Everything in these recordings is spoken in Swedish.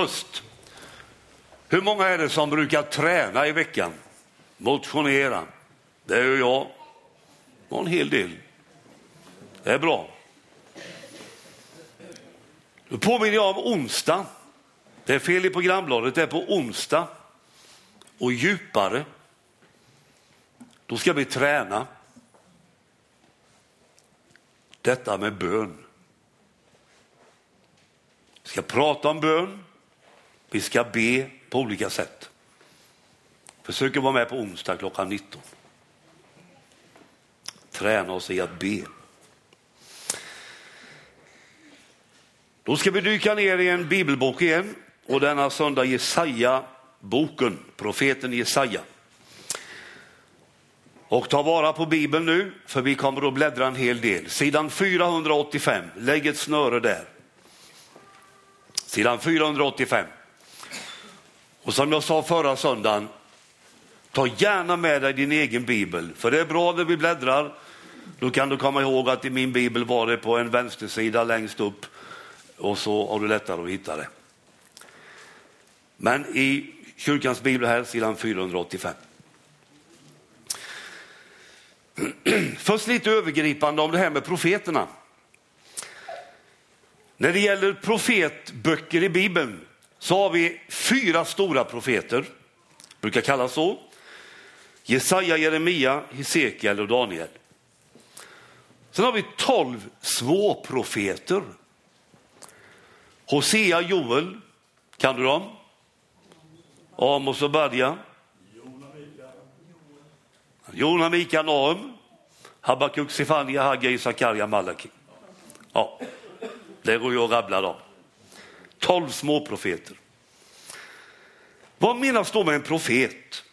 Först, hur många är det som brukar träna i veckan? Motionera. Det gör jag. Och en hel del. Det är bra. Då påminner jag om onsdag. Det är fel i programbladet, det är på onsdag. Och djupare. Då ska vi träna detta med bön. Vi ska prata om bön. Vi ska be på olika sätt. Försök att vara med på onsdag klockan 19. Träna oss i att be. Då ska vi dyka ner i en bibelbok igen och denna söndag Jesaja boken, profeten Jesaja. Och ta vara på Bibeln nu, för vi kommer att bläddra en hel del. Sidan 485, lägg ett snöre där. Sidan 485. Och som jag sa förra söndagen, ta gärna med dig din egen bibel, för det är bra när vi bläddrar. Då kan du komma ihåg att i min bibel var det på en vänstersida längst upp och så har du lättare att hitta det. Men i kyrkans bibel här, sidan 485. Först lite övergripande om det här med profeterna. När det gäller profetböcker i Bibeln så har vi fyra stora profeter, brukar kallas så. Jesaja, Jeremia, Hesekiel och Daniel. Sen har vi tolv småprofeter. Hosea, Joel, kan du dem? Amos och Badja. Jona, Mika, Naum, Habakuk, Sefania, Haggai, Sakarja, Malaki. Ja, det går ju att rabbla dem. Tolv småprofeter. Vad menas då med en profet?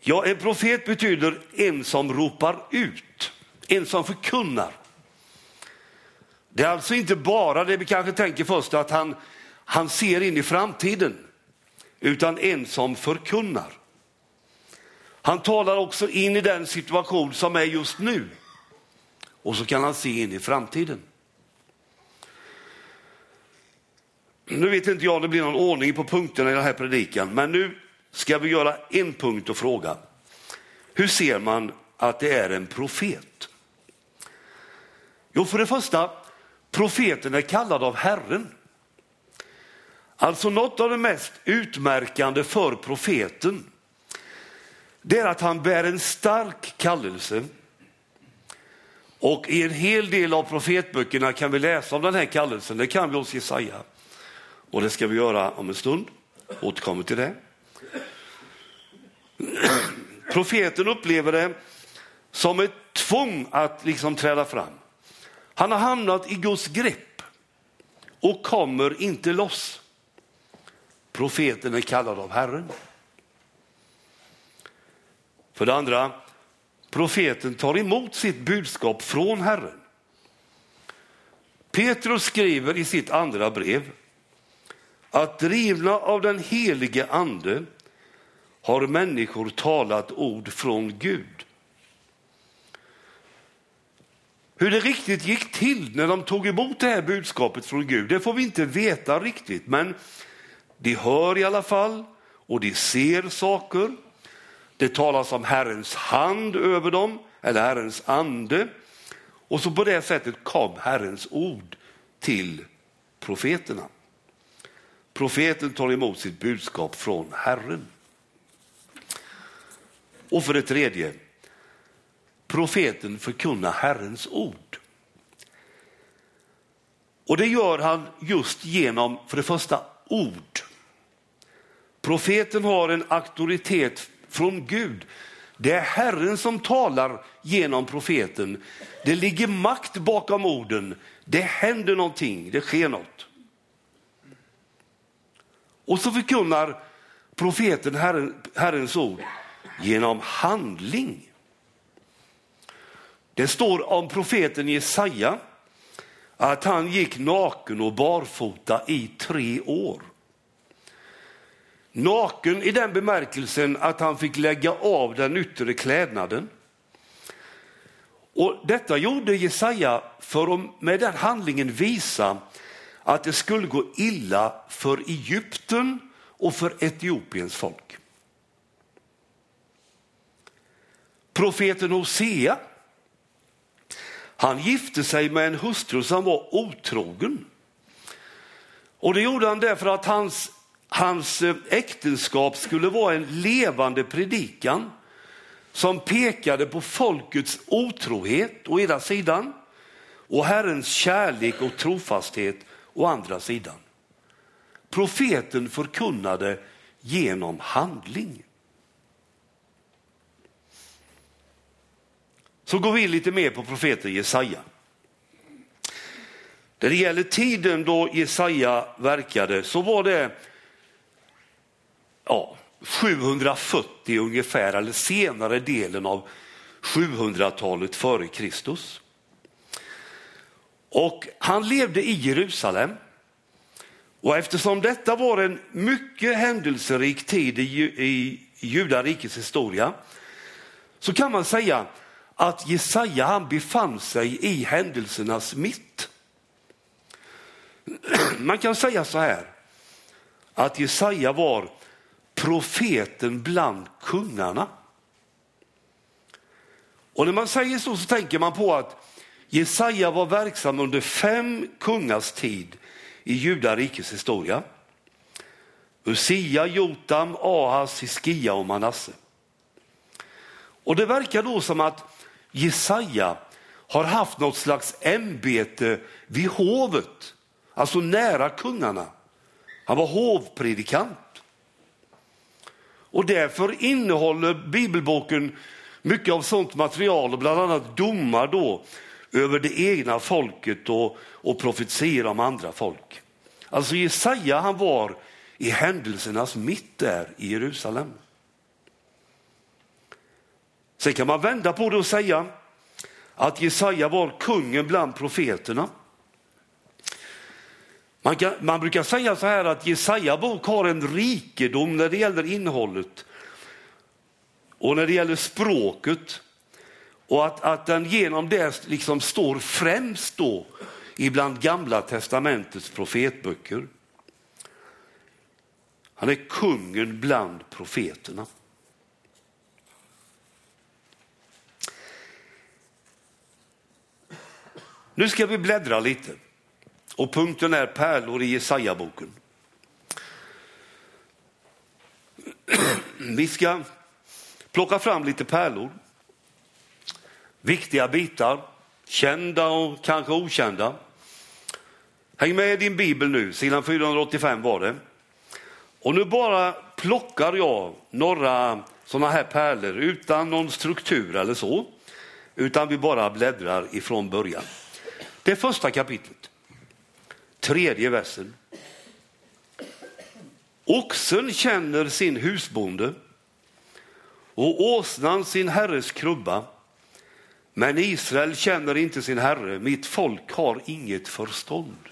Ja, en profet betyder en som ropar ut, en som förkunnar. Det är alltså inte bara det vi kanske tänker först att han, han ser in i framtiden, utan en som förkunnar. Han talar också in i den situation som är just nu och så kan han se in i framtiden. Nu vet inte jag om det blir någon ordning på punkterna i den här predikan, men nu ska vi göra en punkt och fråga. Hur ser man att det är en profet? Jo, för det första, profeten är kallad av Herren. Alltså något av det mest utmärkande för profeten, det är att han bär en stark kallelse. Och i en hel del av profetböckerna kan vi läsa om den här kallelsen, det kan vi hos Jesaja. Och det ska vi göra om en stund, återkommer till det. Profeten upplever det som ett tvång att liksom träda fram. Han har hamnat i Guds grepp och kommer inte loss. Profeten är kallad av Herren. För det andra, profeten tar emot sitt budskap från Herren. Petrus skriver i sitt andra brev att drivna av den helige ande har människor talat ord från Gud. Hur det riktigt gick till när de tog emot det här budskapet från Gud, det får vi inte veta riktigt. Men de hör i alla fall och de ser saker. Det talas om Herrens hand över dem, eller Herrens ande. Och så på det sättet kom Herrens ord till profeterna. Profeten tar emot sitt budskap från Herren. Och för det tredje, profeten förkunnar Herrens ord. Och det gör han just genom, för det första, ord. Profeten har en auktoritet från Gud. Det är Herren som talar genom profeten. Det ligger makt bakom orden. Det händer någonting, det sker något. Och så förkunnar profeten Herren, Herrens ord genom handling. Det står om profeten Jesaja att han gick naken och barfota i tre år. Naken i den bemärkelsen att han fick lägga av den yttre klädnaden. Och detta gjorde Jesaja för att med den handlingen visa att det skulle gå illa för Egypten och för Etiopiens folk. Profeten Hosea, han gifte sig med en hustru som var otrogen. Och det gjorde han därför att hans, hans eh, äktenskap skulle vara en levande predikan som pekade på folkets otrohet å ena sidan och Herrens kärlek och trofasthet å andra sidan. Profeten förkunnade genom handling. Så går vi in lite mer på profeten Jesaja. När det gäller tiden då Jesaja verkade så var det ja, 740 ungefär, eller senare delen av 700-talet före Kristus. Och han levde i Jerusalem. Och eftersom detta var en mycket händelserik tid i, i judarikets historia så kan man säga att Jesaja han befann sig i händelsernas mitt. Man kan säga så här att Jesaja var profeten bland kungarna. Och när man säger så så tänker man på att Jesaja var verksam under fem kungars tid i judarikets historia. Usia, Jotam, Ahas, Hiskia och Manasse. Och det verkar då som att Jesaja har haft något slags ämbete vid hovet, alltså nära kungarna. Han var hovpredikant. Och därför innehåller bibelboken mycket av sånt material och bland annat domar då över det egna folket och, och profetera om andra folk. Alltså Jesaja han var i händelsernas mitt där i Jerusalem. Sen kan man vända på det och säga att Jesaja var kungen bland profeterna. Man, kan, man brukar säga så här att Jesaja bok har en rikedom när det gäller innehållet och när det gäller språket och att, att den genom det liksom står främst då ibland gamla testamentets profetböcker. Han är kungen bland profeterna. Nu ska vi bläddra lite och punkten är pärlor i Jesaja-boken. Vi ska plocka fram lite pärlor. Viktiga bitar, kända och kanske okända. Häng med i din bibel nu, sidan 485 var det. Och nu bara plockar jag några sådana här pärlor utan någon struktur eller så, utan vi bara bläddrar ifrån början. Det första kapitlet, tredje versen. Oxen känner sin husbonde och åsnan sin herres krubba. Men Israel känner inte sin herre, mitt folk har inget förstånd.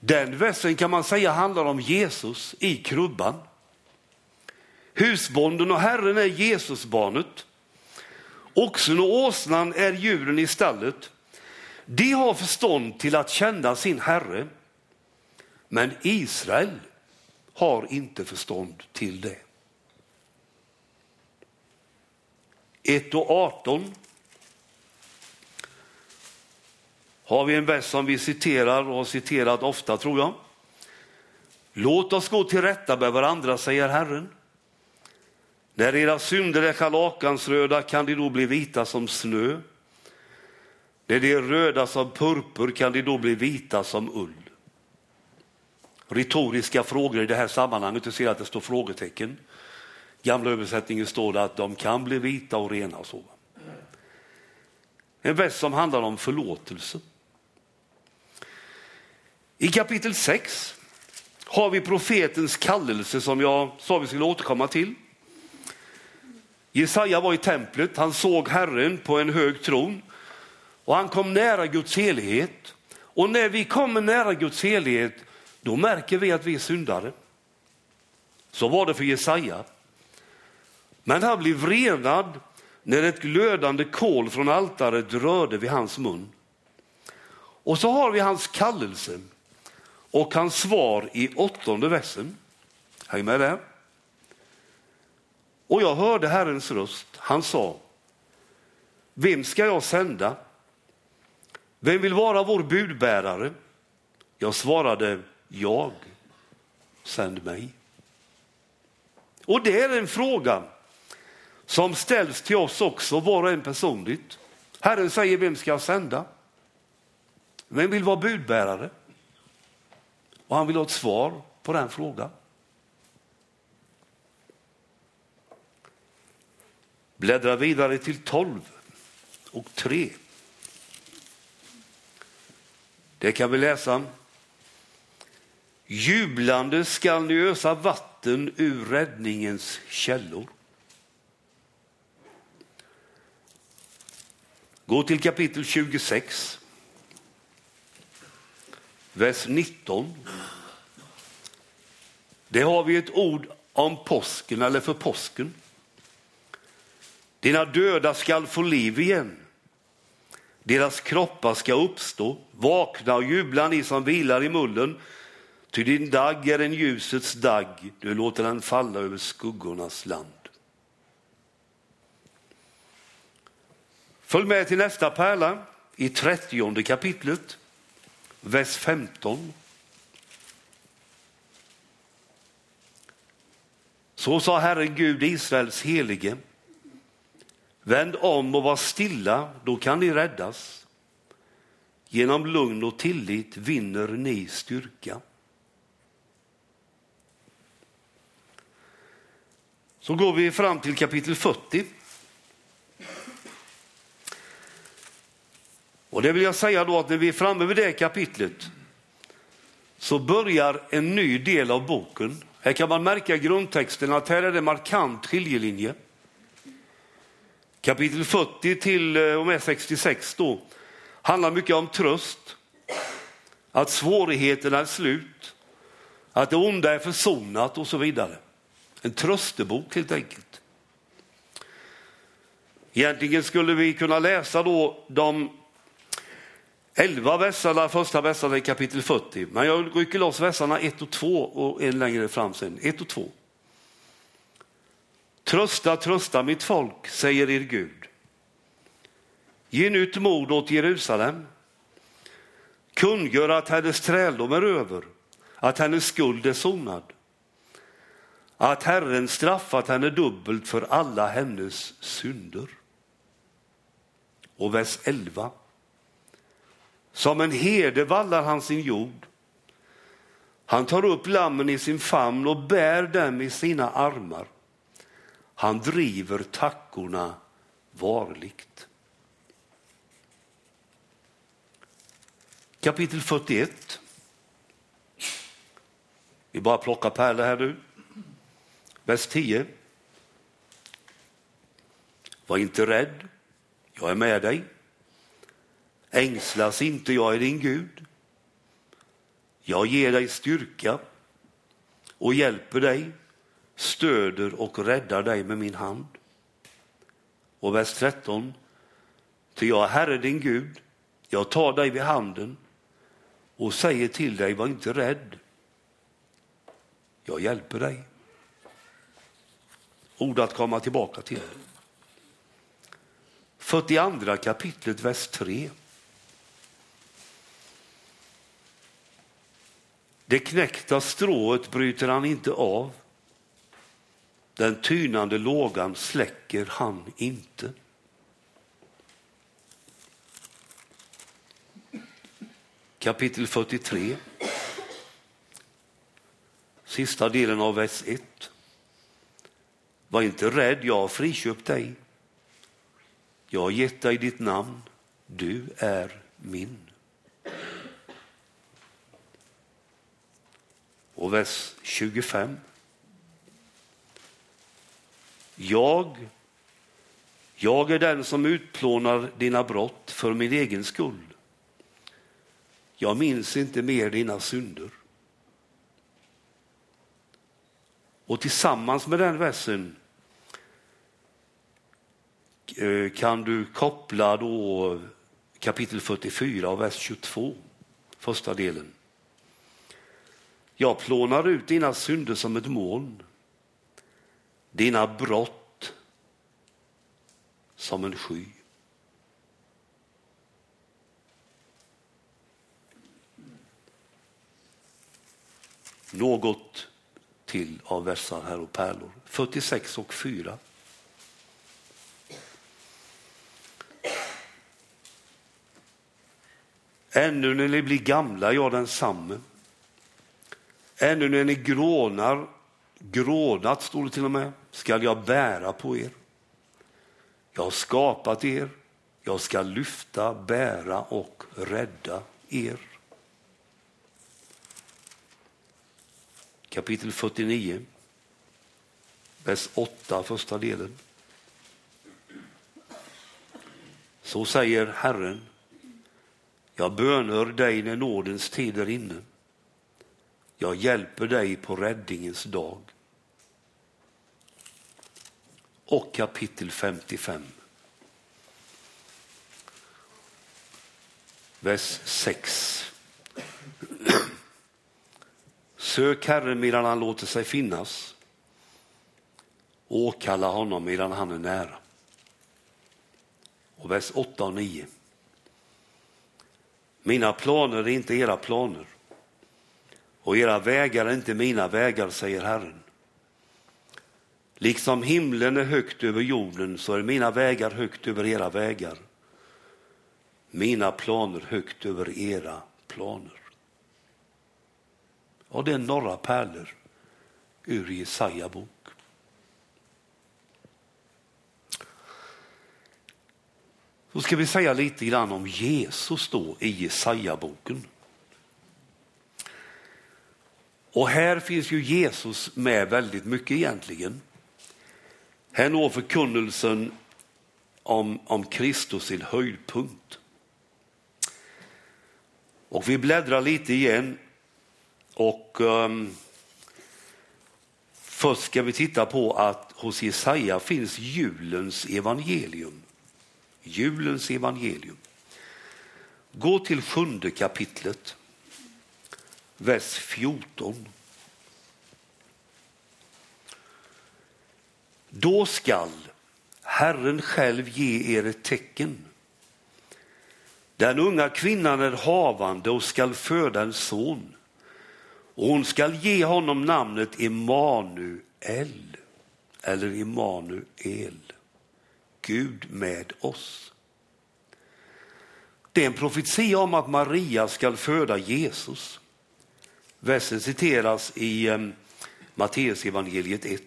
Den versen kan man säga handlar om Jesus i krubban. Husbonden och Herren är Jesusbarnet. Oxen och åsnan är djuren i stallet. De har förstånd till att känna sin Herre. Men Israel har inte förstånd till det. 1 och 18 har vi en vers som vi citerar och har citerat ofta tror jag. Låt oss gå till rätta med varandra, säger Herren. När era synder är scharlakansröda kan de då bli vita som snö. När de är röda som purpur kan de då bli vita som ull. Retoriska frågor i det här sammanhanget, du ser att det står frågetecken. Gamla översättningen står det att de kan bli vita och rena och så. En vers som handlar om förlåtelse. I kapitel 6 har vi profetens kallelse som jag sa vi skulle återkomma till. Jesaja var i templet, han såg Herren på en hög tron och han kom nära Guds helighet. Och när vi kommer nära Guds helighet, då märker vi att vi är syndare. Så var det för Jesaja. Men han blev vrenad när ett glödande kol från altaret rörde vid hans mun. Och så har vi hans kallelse och hans svar i åttonde versen. Häng med där. Och jag hörde Herrens röst. Han sa, vem ska jag sända? Vem vill vara vår budbärare? Jag svarade, jag. Sänd mig. Och det är en fråga som ställs till oss också, var och en personligt. Herren säger, vem ska jag sända? Vem vill vara budbärare? Och han vill ha ett svar på den frågan. Bläddra vidare till 12 och 3. Det kan vi läsa. Jublande skall ni ösa vatten ur räddningens källor. Gå till kapitel 26, vers 19. Det har vi ett ord om påsken eller för påsken. Dina döda skall få liv igen. Deras kroppar ska uppstå. Vakna och jubla ni som vilar i mullen. Ty din dag är en ljusets dag. Du låter den falla över skuggornas land. Följ med till nästa pärla i trettionde kapitlet, vers 15. Så sa Herren Gud, Israels helige. Vänd om och var stilla, då kan ni räddas. Genom lugn och tillit vinner ni styrka. Så går vi fram till kapitel 40. Och det vill jag säga då att när vi är framme vid det kapitlet så börjar en ny del av boken. Här kan man märka grundtexten att här är det markant skiljelinje. Kapitel 40 till eh, och med 66 då handlar mycket om tröst, att svårigheterna är slut, att det onda är försonat och så vidare. En tröstebok helt enkelt. Egentligen skulle vi kunna läsa då de elva verserna, första verserna i kapitel 40, men jag rycker loss versarna 1 och 2 och en längre fram sen. 1 och 2. Trösta, trösta mitt folk, säger er Gud. Ge nytt mod åt Jerusalem. Kungör att hennes träldom är över, att hennes skuld är sonad. Att Herren straffat henne dubbelt för alla hennes synder. Och vers 11. Som en herde vallar han sin jord. Han tar upp lammen i sin famn och bär dem i sina armar. Han driver tackorna varligt. Kapitel 41. Vi bara plockar pärlor här nu. Vers 10. Var inte rädd, jag är med dig. Ängslas inte, jag är din Gud. Jag ger dig styrka och hjälper dig stöder och räddar dig med min hand. Och vers 13. Ty jag är Herre din Gud, jag tar dig vid handen och säger till dig, var inte rädd. Jag hjälper dig. Ord att komma tillbaka till. 42 kapitlet, vers 3. Det knäckta strået bryter han inte av den tynande lågan släcker han inte. Kapitel 43. Sista delen av vers 1. Var inte rädd, jag har friköpt dig. Jag har gett dig ditt namn. Du är min. Och vers 25. Jag, jag är den som utplånar dina brott för min egen skull. Jag minns inte mer dina synder. Och tillsammans med den versen eh, kan du koppla då kapitel 44 och vers 22, första delen. Jag plånar ut dina synder som ett moln, dina brott som en sky. Något till av versar här och pärlor. 46 och 4. Ännu när ni blir gamla, jag densamme. Ännu när ni grånar, grånat står det till och med, skall jag bära på er. Jag har skapat er, jag ska lyfta, bära och rädda er. Kapitel 49, vers 8, första delen. Så säger Herren, jag bönhör dig när nådens tid är inne. Jag hjälper dig på räddningens dag. Och kapitel 55. Vers 6. Sök Herren medan han låter sig finnas. Åkalla honom medan han är nära. Och vers 8 och 9. Mina planer är inte era planer och era vägar är inte mina vägar, säger Herren. Liksom himlen är högt över jorden så är mina vägar högt över era vägar. Mina planer högt över era planer. Och det är några pärlor ur Jesaja bok. Så ska vi säga lite grann om Jesus då i Jesaja-boken. Och här finns ju Jesus med väldigt mycket egentligen. Här når förkunnelsen om, om Kristus sin höjdpunkt. Och vi bläddrar lite igen och um, först ska vi titta på att hos Jesaja finns julens evangelium. Julens evangelium. Gå till sjunde kapitlet, vers 14. Då skall Herren själv ge er ett tecken. Den unga kvinnan är havande och skall föda en son och hon skall ge honom namnet Emanuel eller Emanuel. Gud med oss. Det är en profetia om att Maria skall föda Jesus. Versen citeras i ehm, Matteusevangeliet 1.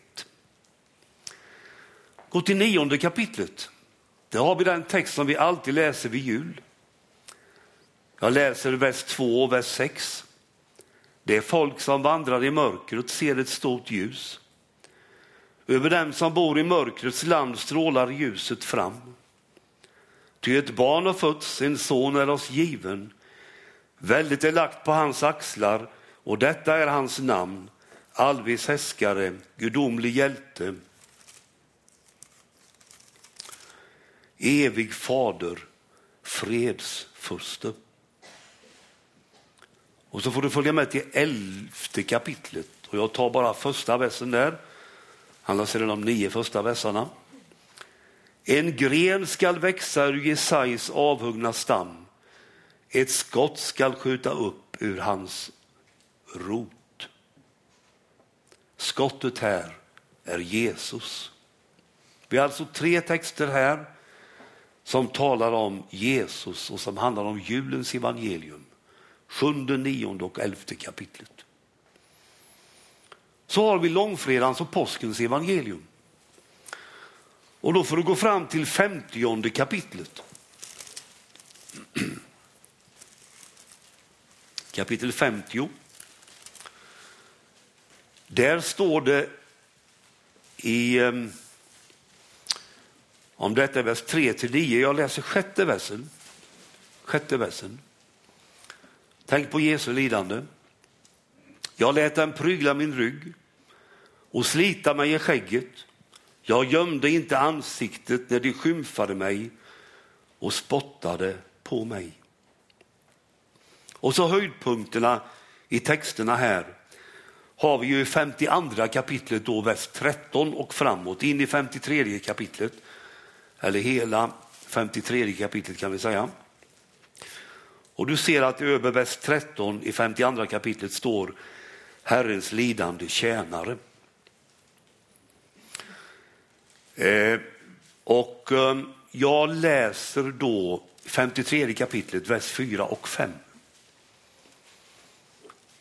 Gå till nionde kapitlet. Där har vi den text som vi alltid läser vid jul. Jag läser vers 2 och vers 6. Det är folk som vandrar i mörkret ser ett stort ljus. Över dem som bor i mörkrets land strålar ljuset fram. Ty ett barn har fötts, en son är oss given. Väldigt är lagt på hans axlar och detta är hans namn. Allvis häskare, gudomlig hjälte. Evig fader, fredsfurste. Och så får du följa med till elfte kapitlet och jag tar bara första versen där handlar sedan om nio första verserna. En gren skall växa ur Jesais avhuggna stam. Ett skott skall skjuta upp ur hans rot. Skottet här är Jesus. Vi har alltså tre texter här som talar om Jesus och som handlar om julens evangelium. Sjunde, nionde och elfte kapitlet så har vi långfredagens och påskens evangelium. Och då får du gå fram till femtionde kapitlet. Kapitel 50. Där står det i, ehm, om detta är vers 3 till 9, jag läser sjätte versen. Sjätte versen. Tänk på Jesu lidande. Jag lät den prygla min rygg och slita mig i skägget. Jag gömde inte ansiktet när de skymfade mig och spottade på mig. Och så höjdpunkterna i texterna här har vi ju i 52 kapitlet, då vers 13 och framåt, in i 53 kapitlet, eller hela 53 kapitlet kan vi säga. Och du ser att över vers 13 i 52 kapitlet står Herrens lidande tjänare. Eh, och eh, jag läser då 53 kapitlet, vers 4 och 5.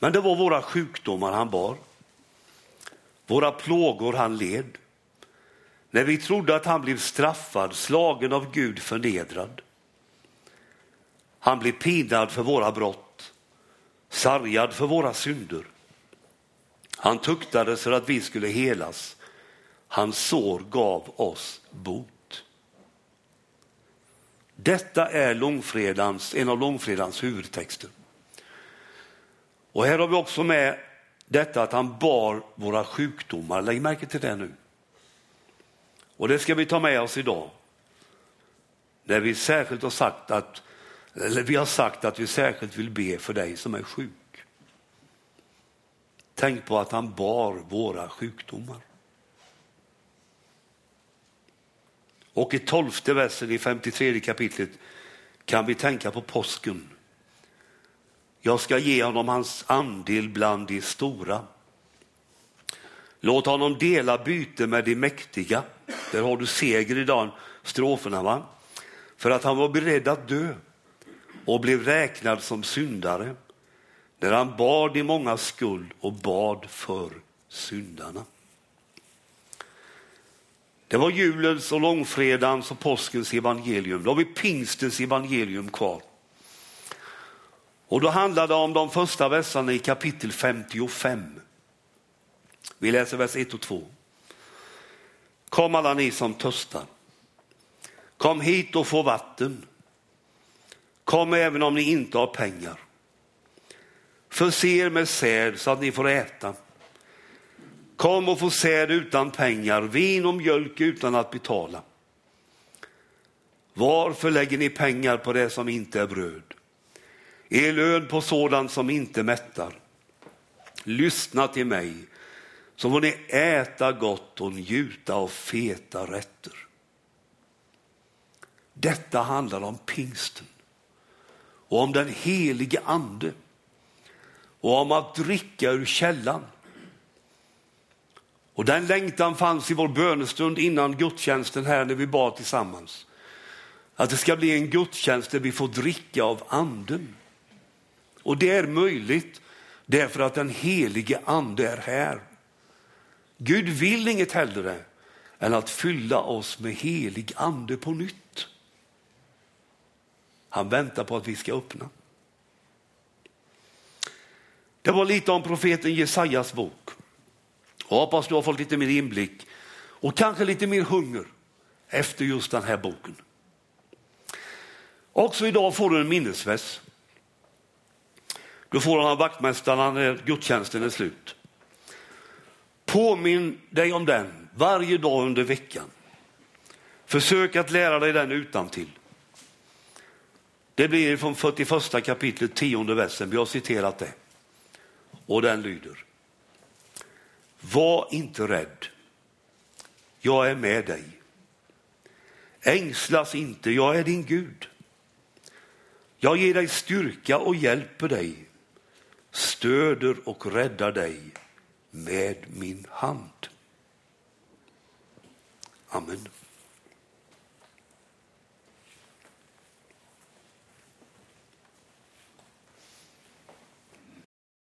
Men det var våra sjukdomar han bar, våra plågor han led. När vi trodde att han blev straffad, slagen av Gud, förnedrad. Han blev pinad för våra brott, sargad för våra synder. Han tuktades för att vi skulle helas. Hans sår gav oss bot. Detta är långfredans, en av långfredagens huvudtexter. Och här har vi också med detta att han bar våra sjukdomar. Lägg märke till det nu. Och det ska vi ta med oss idag. När vi särskilt har sagt att, eller vi har sagt att vi särskilt vill be för dig som är sjuk. Tänk på att han bar våra sjukdomar. Och i tolfte versen i 53 kapitlet kan vi tänka på påsken. Jag ska ge honom hans andel bland de stora. Låt honom dela byte med de mäktiga. Där har du seger i den stroferna. Va? För att han var beredd att dö och blev räknad som syndare när han bad i många skuld och bad för syndarna. Det var julens och långfredagens och påskens evangelium. Då har vi pingstens evangelium kvar. Och då handlar det om de första verserna i kapitel 55. Vi läser vers 1 och 2. Kom alla ni som törstar. Kom hit och få vatten. Kom även om ni inte har pengar. Förse er med säd så att ni får äta. Kom och få säd utan pengar, vin och mjölk utan att betala. Varför lägger ni pengar på det som inte är bröd? Er lön på sådant som inte mättar. Lyssna till mig, så får ni äta gott och njuta av feta rätter. Detta handlar om pingsten och om den helige ande och om att dricka ur källan. Och den längtan fanns i vår bönestund innan gudstjänsten här när vi bad tillsammans. Att det ska bli en gudstjänst där vi får dricka av anden. Och det är möjligt därför att den helige ande är här. Gud vill inget hellre än att fylla oss med helig ande på nytt. Han väntar på att vi ska öppna. Det var lite om profeten Jesajas bok. Jag hoppas du har fått lite mer inblick och kanske lite mer hunger efter just den här boken. Också idag får du en minnesväst. Du får den av vaktmästarna när gudstjänsten är slut. Påminn dig om den varje dag under veckan. Försök att lära dig den utan till. Det blir från 41 kapitlet, tionde versen. Vi har citerat det. Och den lyder. Var inte rädd. Jag är med dig. Ängslas inte, jag är din Gud. Jag ger dig styrka och hjälper dig stöder och räddar dig med min hand. Amen.